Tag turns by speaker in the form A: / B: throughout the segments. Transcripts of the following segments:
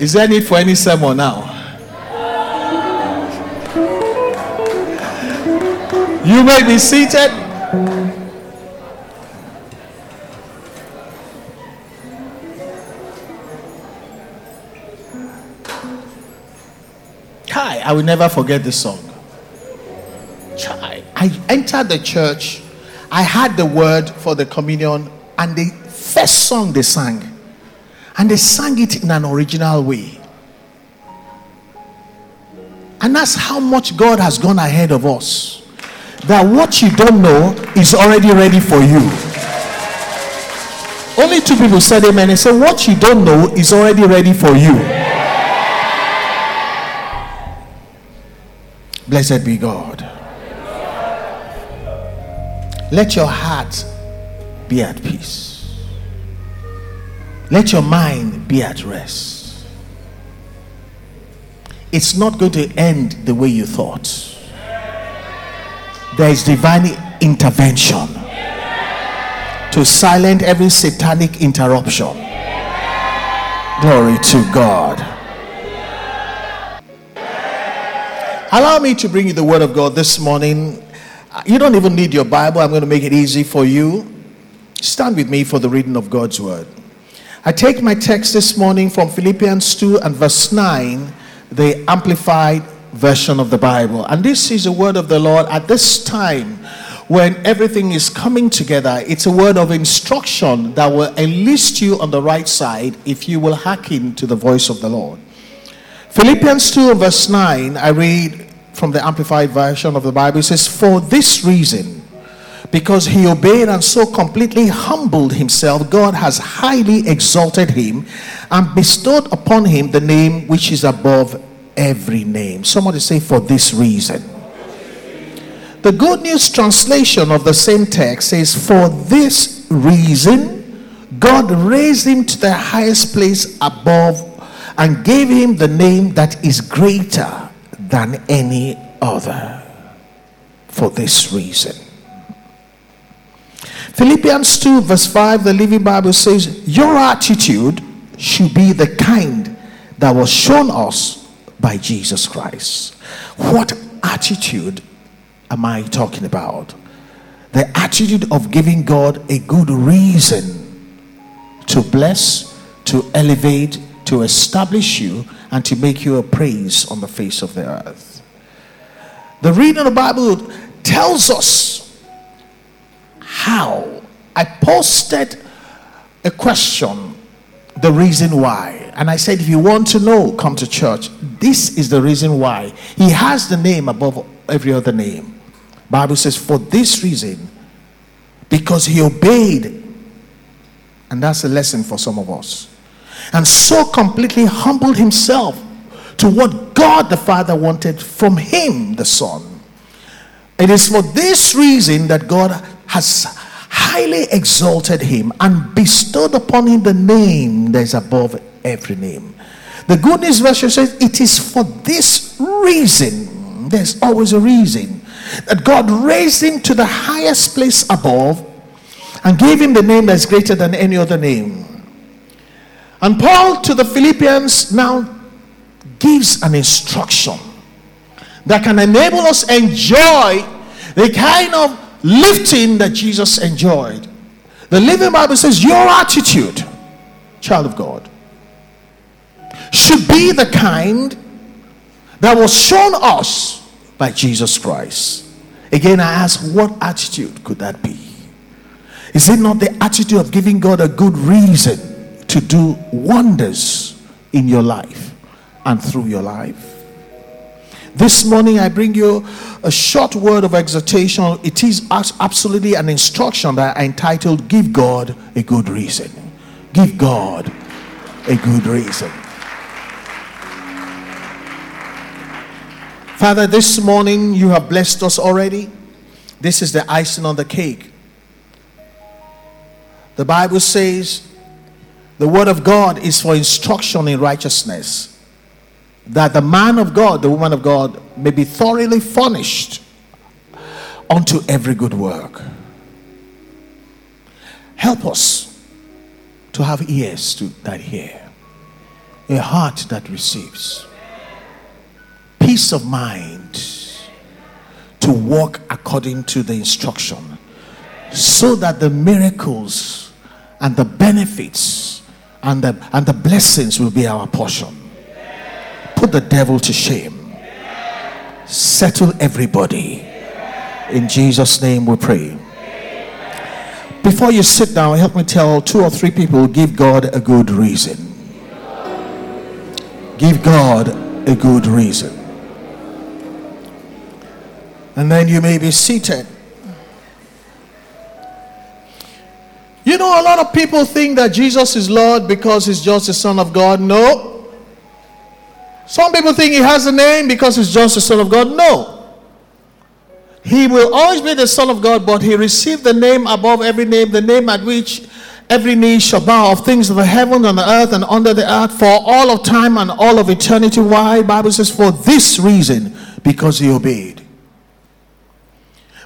A: Is there need for any sermon now? You may be seated. Kai, I will never forget this song. Chai. I entered the church, I had the word for the communion, and the first song they sang, and they sang it in an original way. And that's how much God has gone ahead of us. That what you don't know is already ready for you. Only two people said amen. They said, What you don't know is already ready for you. Blessed be God. Let your heart be at peace. Let your mind be at rest. It's not going to end the way you thought. There is divine intervention to silence every satanic interruption. Glory to God. Allow me to bring you the word of God this morning. You don't even need your Bible. I'm going to make it easy for you. Stand with me for the reading of God's word. I take my text this morning from Philippians 2 and verse 9, the amplified version of the Bible. And this is a word of the Lord at this time when everything is coming together. It's a word of instruction that will enlist you on the right side if you will hearken to the voice of the Lord. Philippians 2 verse 9, I read from the Amplified Version of the Bible. It says, For this reason, because he obeyed and so completely humbled himself, God has highly exalted him and bestowed upon him the name which is above every name. Somebody say, For this reason. The Good News translation of the same text says, For this reason, God raised him to the highest place above and gave him the name that is greater than any other. For this reason. Philippians 2, verse 5, the Living Bible says, Your attitude should be the kind that was shown us by Jesus Christ. What attitude am I talking about? The attitude of giving God a good reason to bless, to elevate, to establish you, and to make you a praise on the face of the earth. The reading of the Bible tells us how. I posted a question, the reason why. And I said, if you want to know, come to church. This is the reason why. He has the name above every other name. Bible says, for this reason, because he obeyed. And that's a lesson for some of us. And so completely humbled himself to what God the Father wanted from him, the Son. It is for this reason that God has highly exalted him and bestowed upon him the name that is above every name. The good news version says, It is for this reason, there's always a reason, that God raised him to the highest place above and gave him the name that's greater than any other name. And Paul to the Philippians now gives an instruction that can enable us enjoy the kind of lifting that Jesus enjoyed. The Living Bible says your attitude, child of God, should be the kind that was shown us by Jesus Christ. Again, I ask, what attitude could that be? Is it not the attitude of giving God a good reason to do wonders in your life and through your life? This morning, I bring you a short word of exhortation. It is absolutely an instruction that I entitled Give God a Good Reason. Give God a good reason. Father, this morning you have blessed us already. This is the icing on the cake. The Bible says the word of God is for instruction in righteousness that the man of God, the woman of God, may be thoroughly furnished unto every good work. Help us to have ears to that hear. a heart that receives, peace of mind to walk according to the instruction, so that the miracles and the benefits and the, and the blessings will be our portion. Put the devil to shame, settle everybody. In Jesus' name we pray. Before you sit down, help me tell two or three people give God a good reason. Give God a good reason. And then you may be seated. You know, a lot of people think that Jesus is Lord because he's just the Son of God. No. Some people think he has a name because he's just the Son of God. No. He will always be the Son of God, but he received the name above every name, the name at which every knee shall bow of things of the heaven and the earth and under the earth for all of time and all of eternity. Why? Bible says, for this reason, because he obeyed.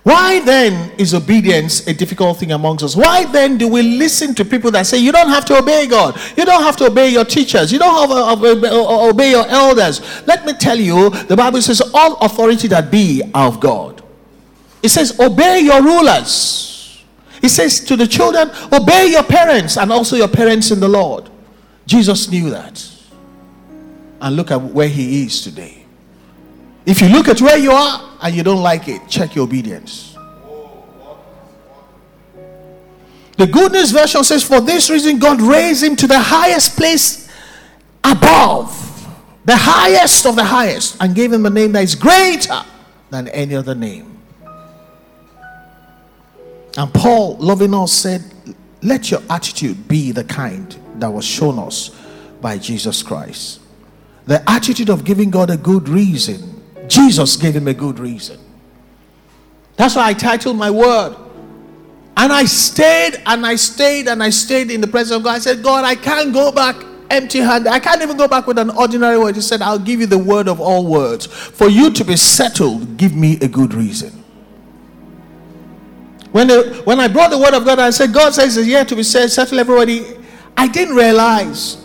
A: Why then is obedience a difficult thing amongst us? Why then do we listen to people that say you don't have to obey God? You don't have to obey your teachers. You don't have to obey your elders. Let me tell you, the Bible says all authority that be of God. It says, Obey your rulers. It says to the children, Obey your parents and also your parents in the Lord. Jesus knew that. And look at where he is today. If you look at where you are and you don't like it, check your obedience. The Good News Version says, For this reason, God raised him to the highest place above, the highest of the highest, and gave him a name that is greater than any other name. And Paul, loving us, said, Let your attitude be the kind that was shown us by Jesus Christ. The attitude of giving God a good reason. Jesus gave him a good reason. That's why I titled my word. And I stayed and I stayed and I stayed in the presence of God. I said, God, I can't go back empty handed. I can't even go back with an ordinary word. He said, I'll give you the word of all words. For you to be settled, give me a good reason. When, the, when I brought the word of God, I said, God says here to be said, settle everybody. I didn't realize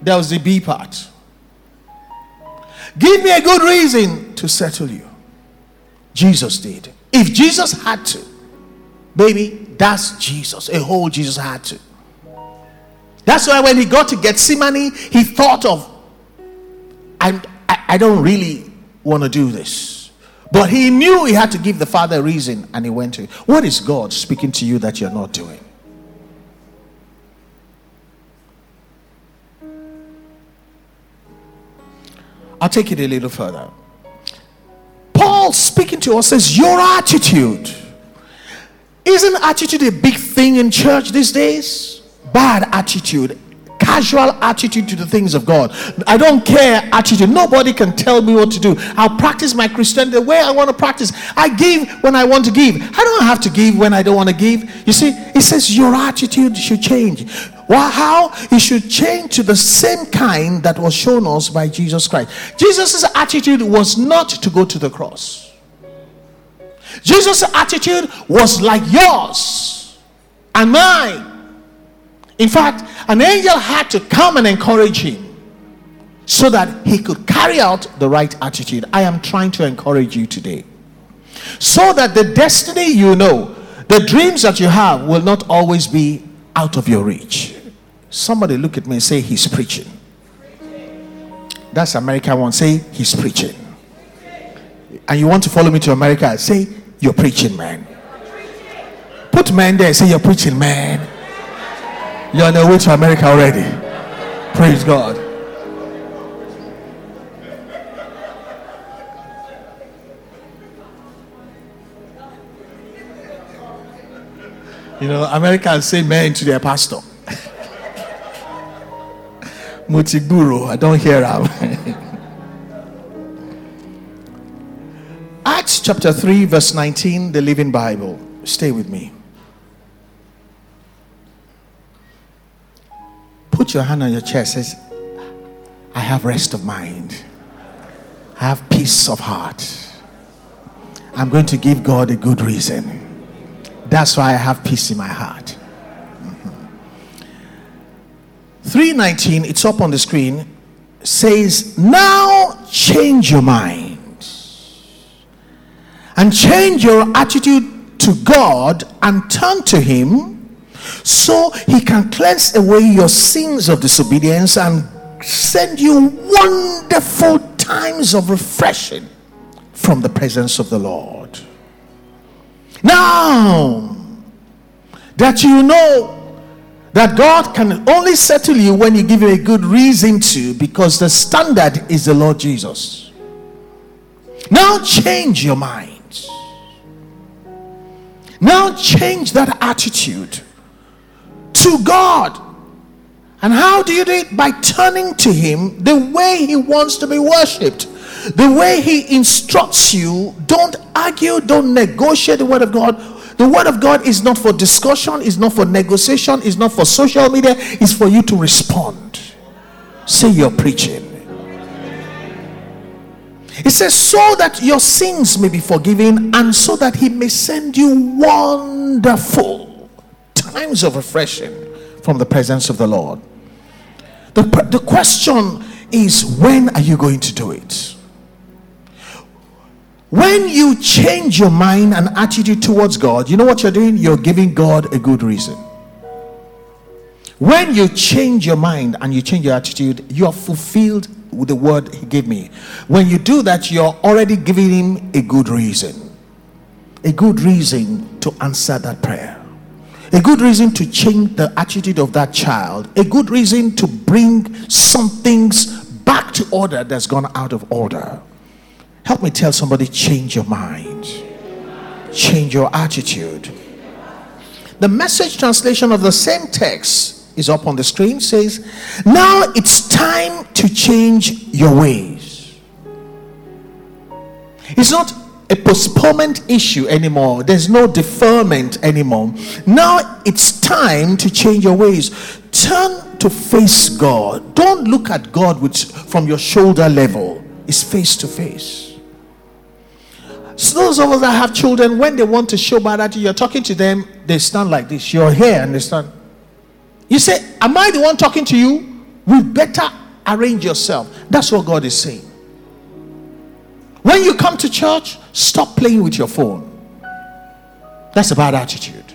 A: there was the B part. Give me a good reason to settle you. Jesus did. If Jesus had to, baby, that's Jesus. A whole Jesus had to. That's why when he got to Gethsemane, he thought of, I, I don't really want to do this. But he knew he had to give the father a reason and he went to it. What is God speaking to you that you're not doing? I'll take it a little further. Paul speaking to us says, Your attitude. Isn't attitude a big thing in church these days? Bad attitude casual attitude to the things of God. I don't care attitude. Nobody can tell me what to do. I'll practice my Christianity the way I want to practice. I give when I want to give. I don't have to give when I don't want to give. You see, it says your attitude should change. Well, how? It should change to the same kind that was shown us by Jesus Christ. Jesus' attitude was not to go to the cross. Jesus' attitude was like yours and mine. In fact, an angel had to come and encourage him so that he could carry out the right attitude. I am trying to encourage you today. So that the destiny you know, the dreams that you have, will not always be out of your reach. Somebody look at me and say, He's preaching. That's American one. Say, He's preaching. And you want to follow me to America? Say, You're preaching, man. Put man there. Say, You're preaching, man. You're on your way to America already. Praise God. You know, Americans say man to their pastor. Mutiguru, I don't hear him. Acts chapter 3, verse 19, the Living Bible. Stay with me. Put your hand on your chest. Says, I have rest of mind. I have peace of heart. I'm going to give God a good reason. That's why I have peace in my heart. 319, it's up on the screen. says, Now change your mind and change your attitude to God and turn to Him so He can cleanse away your sins of disobedience and send you wonderful times of refreshing from the presence of the Lord. Now that you know that God can only settle you when you give him a good reason to, because the standard is the Lord Jesus. Now change your mind. Now change that attitude to God. And how do you do it? By turning to Him the way He wants to be worshipped, the way He instructs you. Don't argue, don't negotiate the Word of God. The Word of God is not for discussion, is not for negotiation, is not for social media, it's for you to respond. Say you're preaching. It says, so that your sins may be forgiven, and so that He may send you wonderful times of refreshing from the presence of the Lord. The, the question is when are you going to do it? When you change your mind and attitude towards God, you know what you're doing? You're giving God a good reason. When you change your mind and you change your attitude, you are fulfilled with the word He gave me. When you do that, you're already giving Him a good reason. A good reason to answer that prayer a good reason to change the attitude of that child, a good reason to bring some things back to order that's gone out of order. Help me tell somebody change your mind, change your attitude. The message translation of the same text is up on the screen says, Now it's time to change your ways. It's not a postponement issue anymore. There's no deferment anymore. Now it's time to change your ways. Turn to face God. Don't look at God with, from your shoulder level. It's face to face. So those of us that have children, when they want to show bad attitude, you're talking to them, they stand like this. You're here and they stand. You say, Am I the one talking to you? We better arrange yourself. That's what God is saying. When you come to church, stop playing with your phone. That's a bad attitude.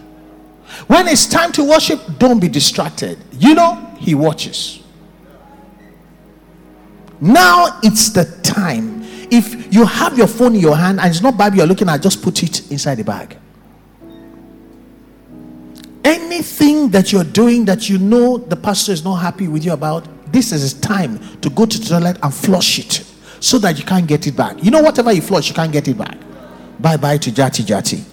A: When it's time to worship, don't be distracted. You know, He watches. Now it's the time. If you have your phone in your hand and it's not Bible you're looking at, just put it inside the bag. Anything that you're doing that you know the pastor is not happy with you about, this is time to go to the toilet and flush it so that you can't get it back. You know, whatever you flush, you can't get it back. Bye bye to Jati Jati.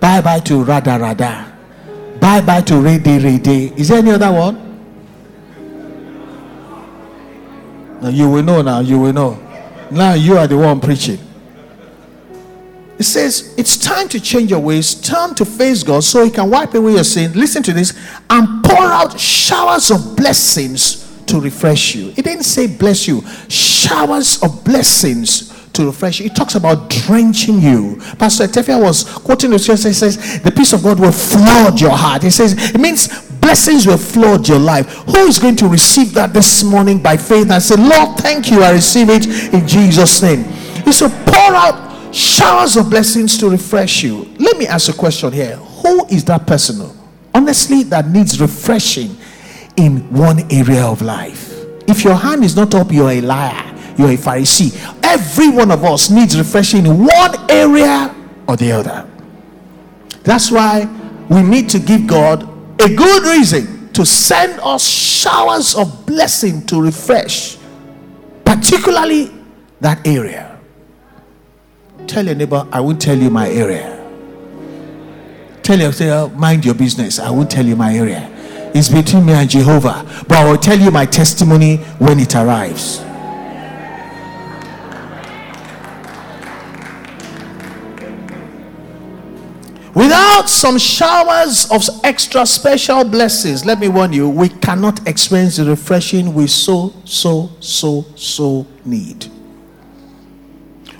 A: Bye bye to Rada Rada. Bye bye to Rede Rede. Is there any other one? Now you will know now, you will know. Now you are the one preaching. It says it's time to change your ways, turn to face God so He can wipe away your sin. Listen to this and pour out showers of blessings to refresh you. It didn't say bless you, showers of blessings to refresh you. It talks about drenching you. Pastor Tefia was quoting the scripture. He says, The peace of God will flood your heart. He says, It means blessings will flood your life. Who is going to receive that this morning by faith and say, Lord, thank you. I receive it in Jesus' name. He said, Pour out showers of blessings to refresh you. Let me ask a question here. Who is that person? Honestly, that needs refreshing in one area of life. If your hand is not up, you're a liar, you're a Pharisee. Every one of us needs refreshing in one area or the other. That's why we need to give God a good reason to send us showers of blessing to refresh, particularly that area. Tell your neighbor, I won't tell you my area. Tell your say, oh, mind your business. I won't tell you my area. It's between me and Jehovah. But I will tell you my testimony when it arrives. Without some showers of extra special blessings, let me warn you, we cannot experience the refreshing we so, so, so, so need.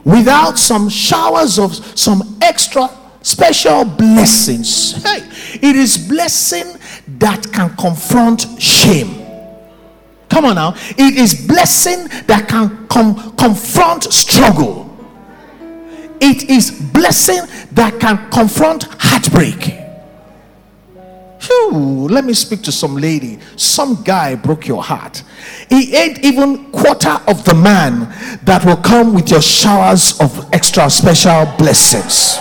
A: Without some showers of some extra special blessings, hey, it is blessing that can confront shame. Come on now. It is blessing that can com- confront struggle. It is blessing that can confront heartbreak. Whew, let me speak to some lady. Some guy broke your heart. He ain't even quarter of the man that will come with your showers of extra special blessings.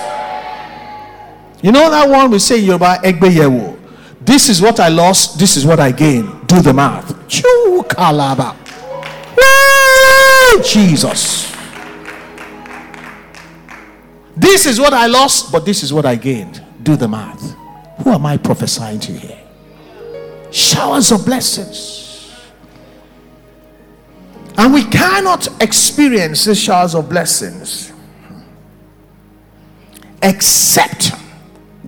A: You know that one we say about Yoruba Egbeyewo. This is what I lost, this is what I gained. Do the math. Choo kalaba. Jesus. This is what I lost, but this is what I gained. Do the math. Who am I prophesying to here? Showers of blessings. And we cannot experience the showers of blessings except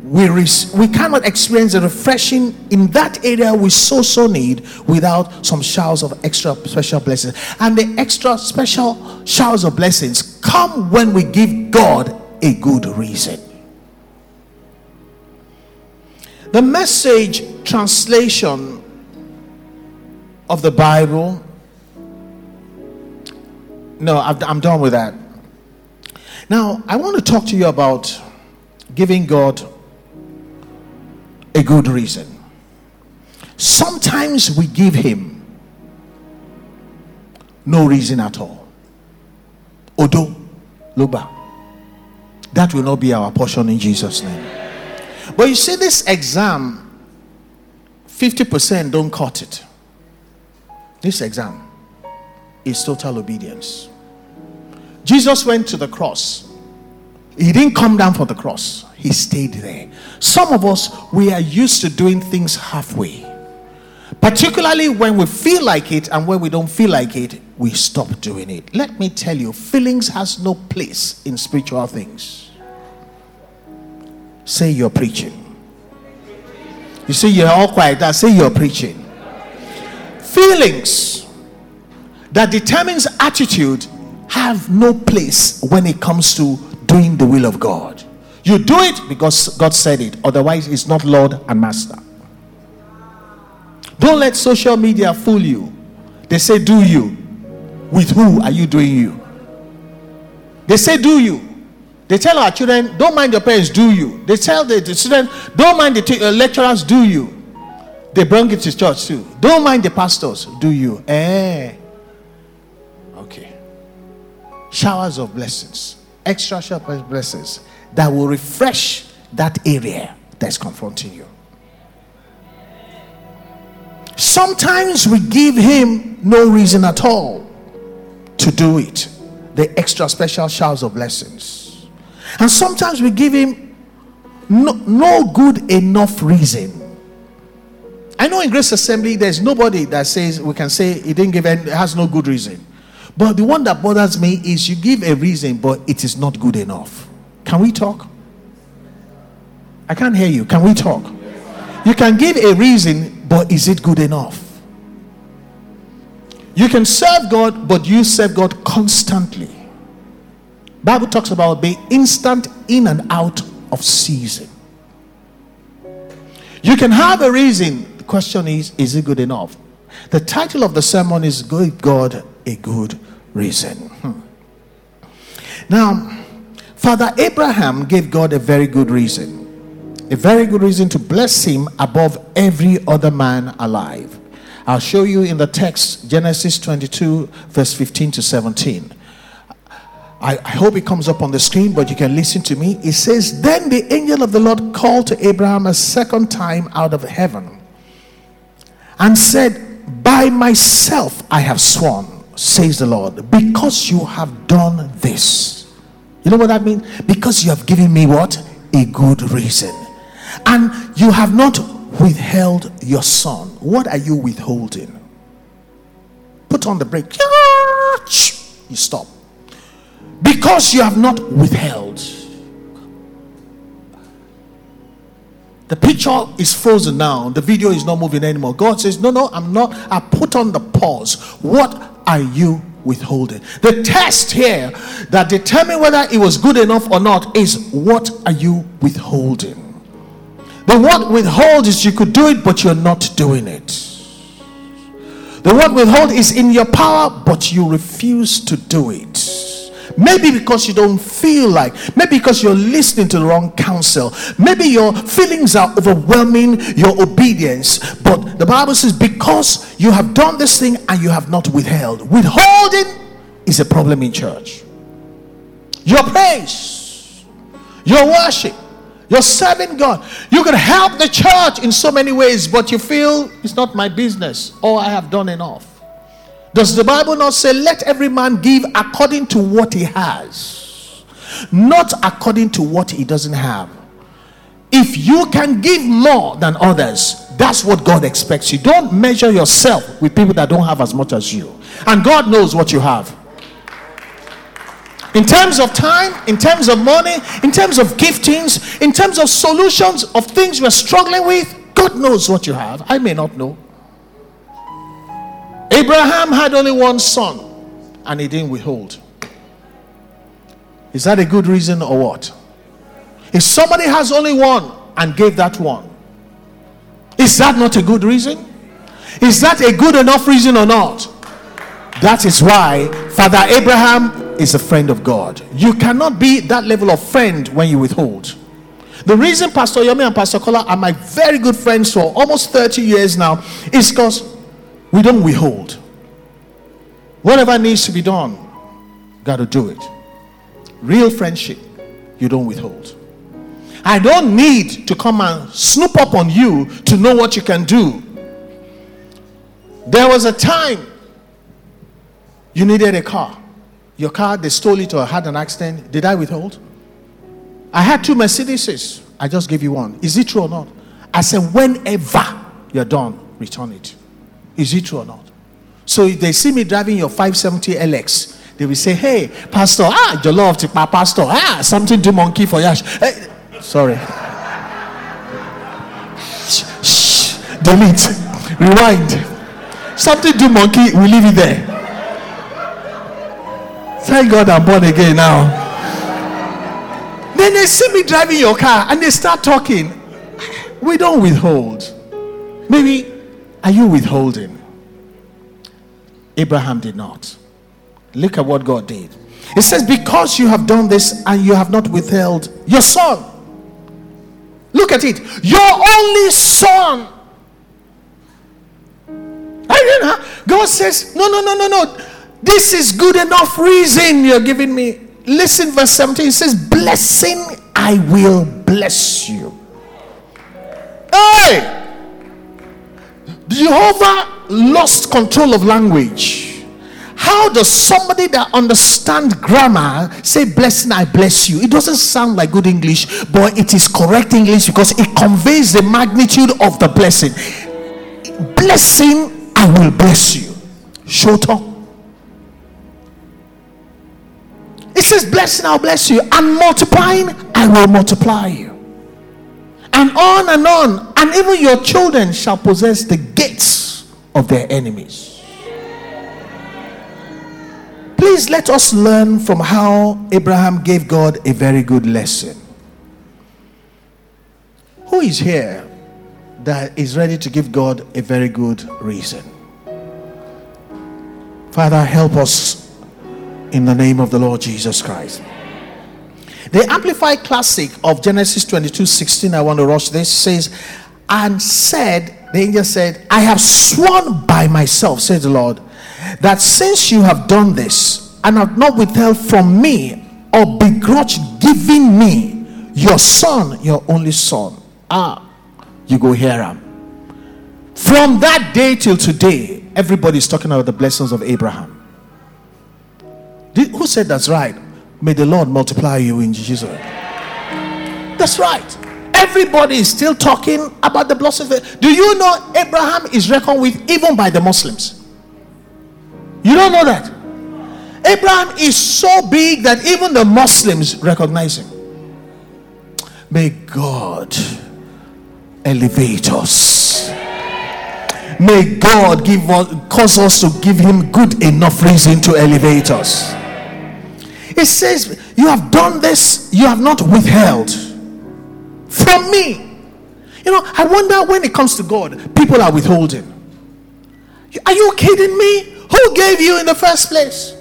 A: we, res- we cannot experience the refreshing in that area we so so need without some showers of extra special blessings and the extra special showers of blessings come when we give god a good reason the message translation of the bible no i'm done with that now i want to talk to you about giving god a good reason. Sometimes we give him no reason at all. Odo, Luba. That will not be our portion in Jesus' name. But you see, this exam, 50% don't cut it. This exam is total obedience. Jesus went to the cross. He didn't come down from the cross he stayed there. Some of us, we are used to doing things halfway. Particularly when we feel like it and when we don't feel like it, we stop doing it. Let me tell you, feelings has no place in spiritual things. Say you're preaching. You see, you're all quiet. I say you're preaching. Feelings that determines attitude have no place when it comes to doing the will of God. You do it because God said it, otherwise, it's not Lord and Master. Don't let social media fool you. They say, Do you. With who are you doing you? They say, Do you. They tell our children, Don't mind your parents, do you. They tell the, the students, Don't mind the t- uh, lecturers, do you. They bring it to church too. Don't mind the pastors, do you. Eh. Okay. Showers of blessings, extra showers of blessings that will refresh that area that's confronting you. Sometimes we give him no reason at all to do it, the extra special showers of blessings. And sometimes we give him no, no good enough reason. I know in Grace Assembly there's nobody that says we can say he didn't give any, has no good reason. But the one that bothers me is you give a reason, but it is not good enough. Can we talk? I can't hear you. Can we talk? You can give a reason, but is it good enough? You can serve God, but you serve God constantly. Bible talks about being instant in and out of season. You can have a reason. The question is, is it good enough? The title of the sermon is Give God a Good Reason. Hmm. Now, Father Abraham gave God a very good reason. A very good reason to bless him above every other man alive. I'll show you in the text, Genesis 22, verse 15 to 17. I, I, hope it comes up on the screen, but you can listen to me. It says, Then the angel of the Lord called to Abraham a second time out of heaven and said, By myself I have sworn, says the Lord, because you have done this you know what that means? Because you have given me what? A good reason. And you have not withheld your son. What are you withholding? Put on the brake. You stop. Because you have not withheld. The picture is frozen now. The video is not moving anymore. God says, No, no, I'm not. I put on the pause. What are you withholding. The test here that determine whether it was good enough or not is what are you withholding? The what withhold is you could do it, but you're not doing it. The word withhold is in your power, but you refuse to do it. Maybe because you don't feel like, maybe because you're listening to the wrong counsel, maybe your feelings are overwhelming your obedience. But the Bible says, because you have done this thing and you have not withheld, withholding is a problem in church. Your praise, your worship, you're serving God. You can help the church in so many ways, but you feel it's not my business or I have done enough. Does the Bible not say, let every man give according to what he has, not according to what he doesn't have? If you can give more than others, that's what God expects you. Don't measure yourself with people that don't have as much as you. And God knows what you have. In terms of time, in terms of money, in terms of giftings, in terms of solutions of things you're struggling with, God knows what you have. I may not know. Abraham had only one son and he didn't withhold. Is that a good reason or what? If somebody has only one and gave that one, is that not a good reason? Is that a good enough reason or not? That is why Father Abraham is a friend of God. You cannot be that level of friend when you withhold. The reason Pastor Yomi and Pastor Kola are my very good friends for almost 30 years now is because we don't withhold. Whatever needs to be done, got to do it. Real friendship, you don't withhold. I don't need to come and snoop up on you to know what you can do. There was a time you needed a car. Your car, they stole it or had an accident. Did I withhold? I had two Mercedeses. I just gave you one. Is it true or not? I said, whenever you're done, return it. Is it true or not? So if they see me driving your 570 LX, they will say, Hey, Pastor, ah, your love to my pastor, ah, something to monkey for Yash. Hey, sorry. shh, shh, delete, rewind. Something do monkey, we leave it there. Thank God I'm born again now. Then they see me driving your car and they start talking. We don't withhold. Maybe, are you withholding? Abraham did not. Look at what God did. It says, Because you have done this and you have not withheld your son. Look at it. Your only son. God says, No, no, no, no, no. This is good enough reason you're giving me. Listen, verse 17 it says, Blessing, I will bless you. Hey! Jehovah lost control of language. How does somebody that understands grammar say, Blessing, I bless you? It doesn't sound like good English, but it is correct English because it conveys the magnitude of the blessing. Blessing, I will bless you. Short up. It says, Blessing, I'll bless you, and multiplying, I will multiply you. And on and on. And even your children shall possess the gates of their enemies. Please let us learn from how Abraham gave God a very good lesson. Who is here that is ready to give God a very good reason? Father, help us in the name of the Lord Jesus Christ. The Amplified Classic of Genesis 22 16, I want to rush this, says, And said, the angel said, I have sworn by myself, said the Lord, that since you have done this and have not withheld from me or begrudged giving me your son, your only son, ah, you go him. From that day till today, everybody is talking about the blessings of Abraham. Who said that's right? May the Lord multiply you in Jesus. That's right. Everybody is still talking about the blessings. Do you know Abraham is reckoned with even by the Muslims? You don't know that? Abraham is so big that even the Muslims recognize him. May God elevate us. May God give us, cause us to give him good enough reason to elevate us. It says, You have done this, you have not withheld from me. You know, I wonder when it comes to God, people are withholding. Are you kidding me? Who gave you in the first place?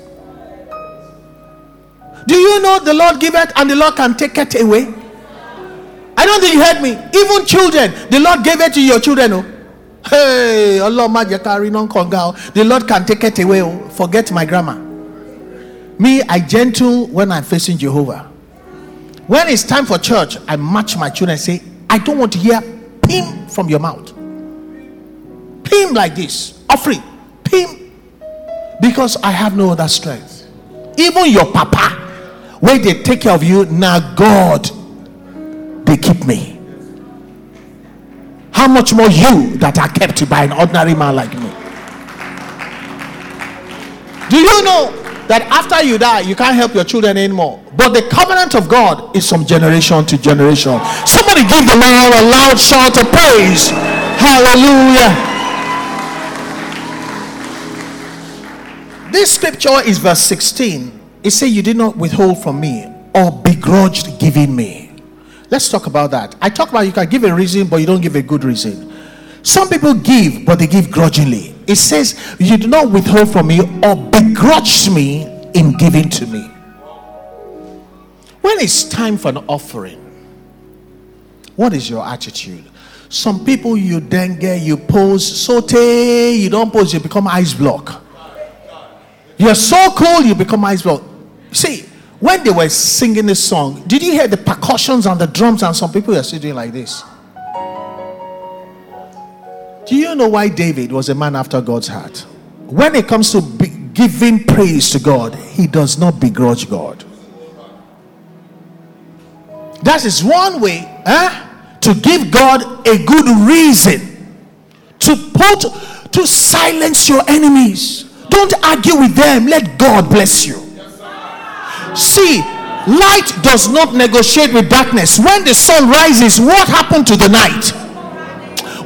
A: Do you know the Lord giveth and the Lord can take it away? I don't think you heard me. Even children, the Lord gave it to your children. Oh. Hey, Allah oh. The Lord can take it away. Oh. Forget my grammar. Me, I gentle when I'm facing Jehovah. When it's time for church, I match my children and say, I don't want to hear pim from your mouth. Pim like this. Offering. Pim. Because I have no other strength. Even your papa, when they take care of you, now God, they keep me. How much more you that are kept by an ordinary man like me? Do you know that after you die, you can't help your children anymore? But the covenant of God is from generation to generation. Somebody give the Lord a loud shout of praise. Hallelujah. This scripture is verse 16. It says, You did not withhold from me or begrudged giving me. Let's talk about that. I talk about you can give a reason, but you don't give a good reason. Some people give, but they give grudgingly. It says, You do not withhold from me or begrudge me in giving to me. When it's time for an offering, what is your attitude? Some people you dengue, you pose, saute, you don't pose, you become ice block. You're so cool, you become ice block. See, when they were singing this song, did you hear the percussions and the drums? And some people are sitting like this. Do you know why David was a man after God's heart? When it comes to giving praise to God, he does not begrudge God. That is one way eh, to give God a good reason to put to silence your enemies. Don't argue with them. Let God bless you. See, light does not negotiate with darkness. When the sun rises, what happened to the night?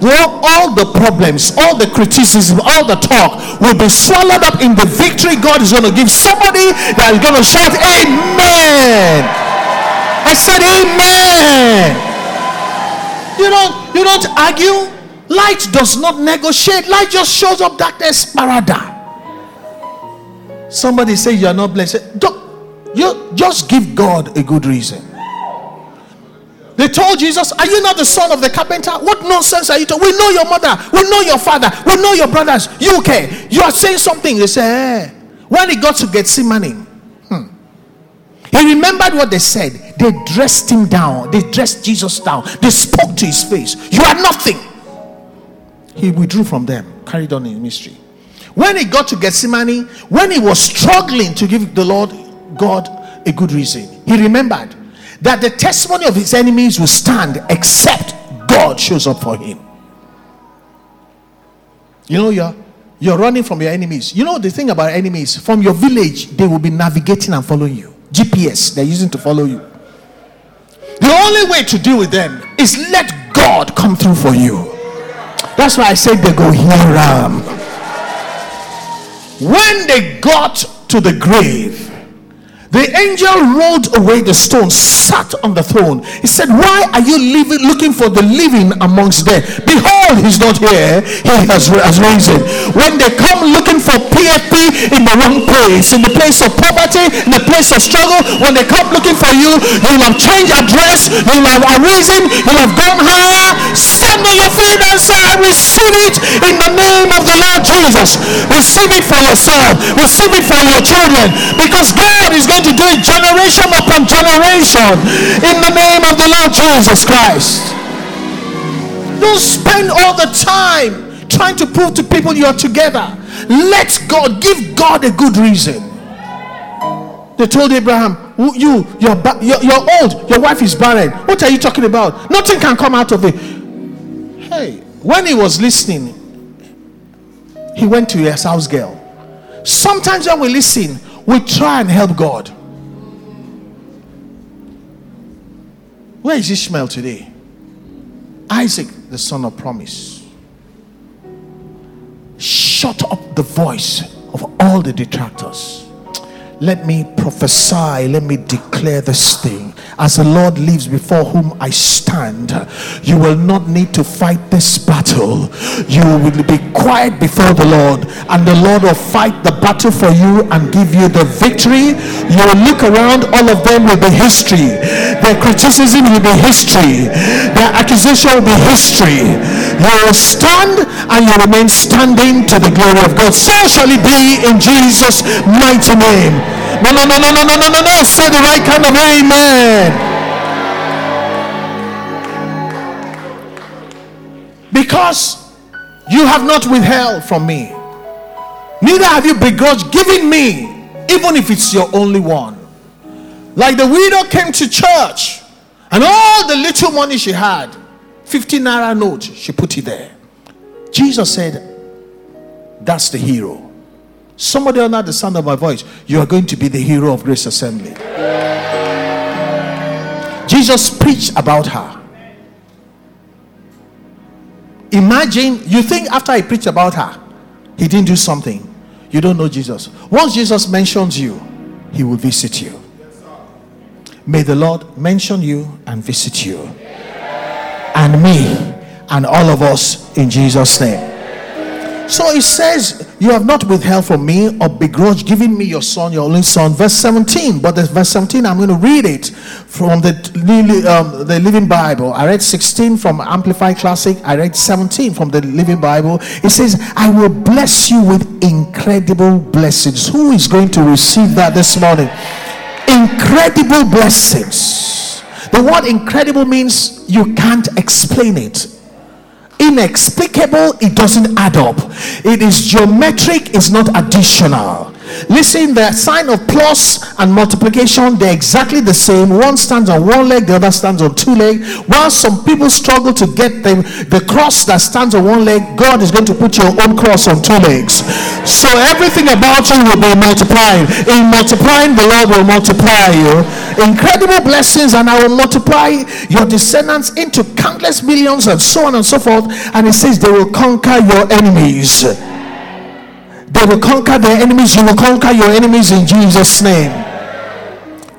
A: Well, all the problems, all the criticism, all the talk will be swallowed up in the victory God is going to give somebody that is going to shout, Amen. I said, Amen. You don't, you don't argue. Light does not negotiate. Light just shows up darkness, parada. Somebody say you are not blessed. Don't, you just give God a good reason. They told Jesus, Are you not the son of the carpenter? What nonsense are you talking? We know your mother, we know your father, we know your brothers. You okay? You are saying something. They say, eh. When he got to Gethsemane, hmm, he remembered what they said. They dressed him down, they dressed Jesus down, they spoke to his face. You are nothing. He withdrew from them, carried on in mystery. When he got to Gethsemane, when he was struggling to give the Lord God a good reason, he remembered that the testimony of his enemies will stand except God shows up for him. You know, you're you're running from your enemies. You know the thing about enemies, from your village, they will be navigating and following you. GPS, they're using to follow you. The only way to deal with them is let God come through for you. That's why I said they go here. When they got to the grave, the angel rolled away the stone, sat on the throne. He said, Why are you living, looking for the living amongst them? Behold, he's not here. He has, has risen. When they come looking for PFP in the wrong place, in the place of poverty, in the place of struggle, when they come looking for you, you'll have changed address, you'll have arisen, you'll have gone higher. Stand on your feet and say, I receive it in the name of the Lord Jesus. Receive it for yourself, receive it for your children, because God is going to do it generation upon generation in the name of the Lord Jesus Christ. Don't spend all the time trying to prove to people you're together. Let God give God a good reason. They told Abraham, You, you're, you're old, your wife is barren. What are you talking about? Nothing can come out of it. Hey, when he was listening, he went to his house girl. Sometimes when we listen, we try and help God. Where is Ishmael today? Isaac, the son of promise. Shut up the voice of all the detractors. Let me prophesy, let me declare this thing as the Lord lives before whom I stand, you will not need to fight this battle. You will be quiet before the Lord, and the Lord will fight the battle for you and give you the victory. You will look around, all of them will be history. Their criticism will be history. Their accusation will be history. You will stand and you remain standing to the glory of God. So shall it be in Jesus' mighty name. No, no, no, no, no, no, no, no, no. Say the right kind of amen. Because you have not withheld from me, neither have you begrudged giving me, even if it's your only one. Like the widow came to church and all the little money she had, 50 naira note, she put it there. Jesus said, That's the hero. Somebody under the sound of my voice, you are going to be the hero of Grace Assembly. Jesus preached about her. Imagine, you think after he preached about her, he didn't do something. You don't know Jesus. Once Jesus mentions you, he will visit you. May the Lord mention you and visit you. And me and all of us in Jesus' name. So it says, You have not withheld from me or begrudged giving me your son, your only son. Verse 17. But the verse 17, I'm going to read it from the, um, the Living Bible. I read 16 from Amplified Classic. I read 17 from the Living Bible. It says, I will bless you with incredible blessings. Who is going to receive that this morning? Incredible blessings. The word incredible means you can't explain it inexplicable, it doesn't add up. It is geometric, it's not additional. Listen, the sign of plus and multiplication, they're exactly the same. One stands on one leg, the other stands on two legs. While some people struggle to get them, the cross that stands on one leg, God is going to put your own cross on two legs. So everything about you will be multiplied. In multiplying, the Lord will multiply you. Incredible blessings, and I will multiply your descendants into countless millions, and so on and so forth. And it says they will conquer your enemies. They will conquer their enemies. You will conquer your enemies in Jesus' name.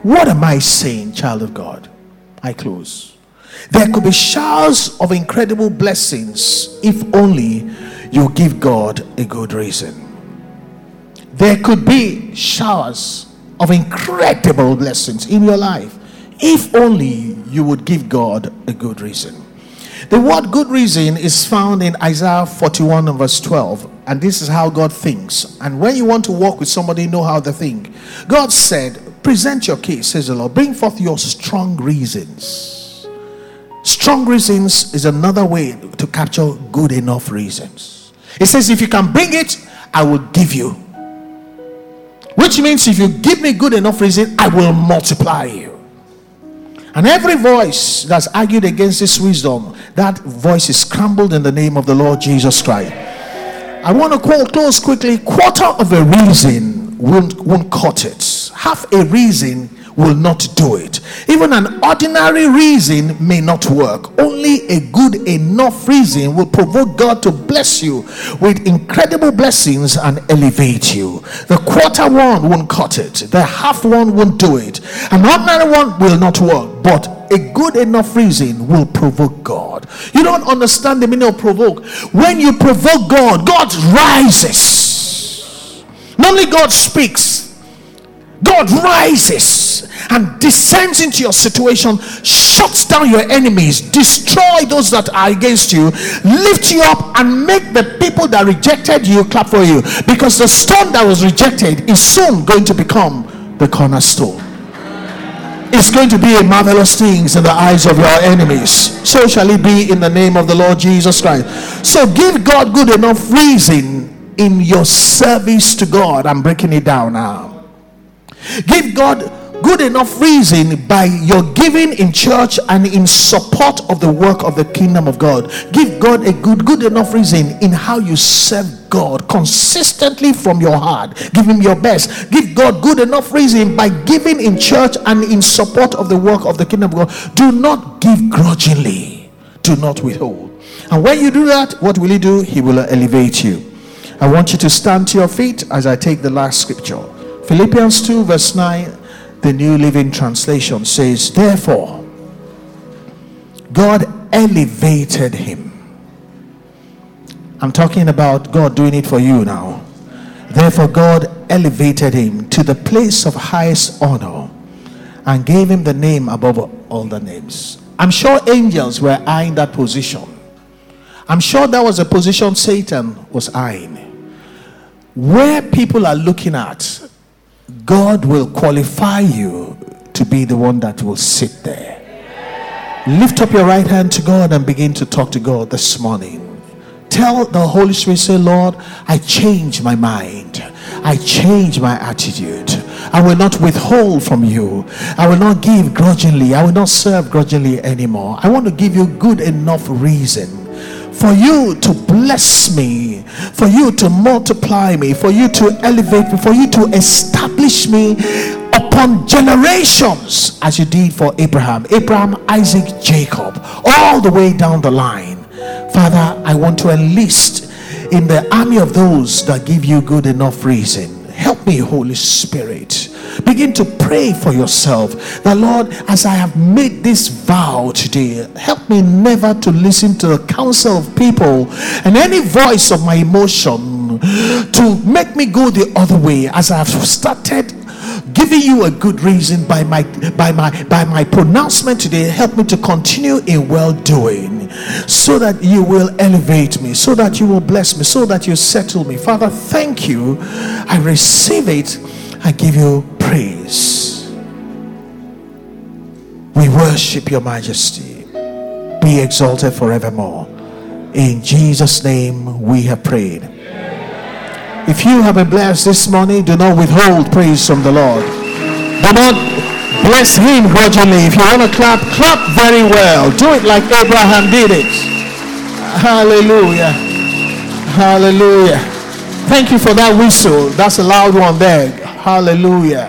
A: What am I saying, child of God? I close. There could be showers of incredible blessings if only you give God a good reason. There could be showers of incredible blessings in your life if only you would give God a good reason. The word good reason is found in Isaiah 41 and verse 12. And this is how God thinks. And when you want to walk with somebody, know how they think. God said, Present your case, says the Lord. Bring forth your strong reasons. Strong reasons is another way to capture good enough reasons. It says, If you can bring it, I will give you. Which means if you give me good enough reason, I will multiply you. And every voice that's argued against this wisdom, that voice is scrambled in the name of the Lord Jesus Christ. I want to call close quickly. Quarter of a reason won't, won't cut it. Half a reason will not do it. Even an ordinary reason may not work. Only a good enough reason will provoke God to bless you with incredible blessings and elevate you. The quarter one won't cut it, the half one won't do it. An ordinary one will not work, but a good enough reason will provoke God. You don't understand the meaning of provoke. When you provoke God, God rises. Not only God speaks, God rises and descends into your situation, shuts down your enemies, destroy those that are against you, lift you up, and make the people that rejected you clap for you. Because the stone that was rejected is soon going to become the cornerstone. It's going to be a marvelous things in the eyes of your enemies. So shall it be in the name of the Lord Jesus Christ. So give God good enough reason in your service to God. I'm breaking it down now Give God good enough reason by your giving in church and in support of the work of the kingdom of God. Give God a good, good enough reason in how you serve God consistently from your heart. Give Him your best. Give God good enough reason by giving in church and in support of the work of the kingdom of God. Do not give grudgingly, do not withhold. And when you do that, what will He do? He will elevate you. I want you to stand to your feet as I take the last scripture. Philippians 2, verse 9. The New Living Translation says, Therefore, God elevated him. I'm talking about God doing it for you now. Therefore, God elevated him to the place of highest honor and gave him the name above all the names. I'm sure angels were eyeing that position. I'm sure that was a position Satan was eyeing. Where people are looking at, God will qualify you to be the one that will sit there. Lift up your right hand to God and begin to talk to God this morning. Tell the Holy Spirit, say, Lord, I change my mind. I change my attitude. I will not withhold from you. I will not give grudgingly. I will not serve grudgingly anymore. I want to give you good enough reason for you to bless me, for you to multiply me, for you to elevate me, for you to establish me upon generations as you did for Abraham, Abraham, Isaac, Jacob, all the way down the line. Father, I want to enlist in the army of those that give you good enough reason. Help me, Holy Spirit. Begin to pray for yourself. The Lord, as I have made this vow today, help me never to listen to the counsel of people and any voice of my emotion to make me go the other way as I have started giving you a good reason by my by my by my pronouncement today. Help me to continue in well doing so that you will elevate me so that you will bless me so that you settle me. Father thank you. I receive it. I give you praise we worship your majesty be exalted forevermore in jesus name we have prayed if you have been blessed this morning, do not withhold praise from the Lord. Do not bless Him grudgingly. If you want to clap, clap very well. Do it like Abraham did it. Hallelujah. Hallelujah. Thank you for that whistle. That's a loud one there. Hallelujah.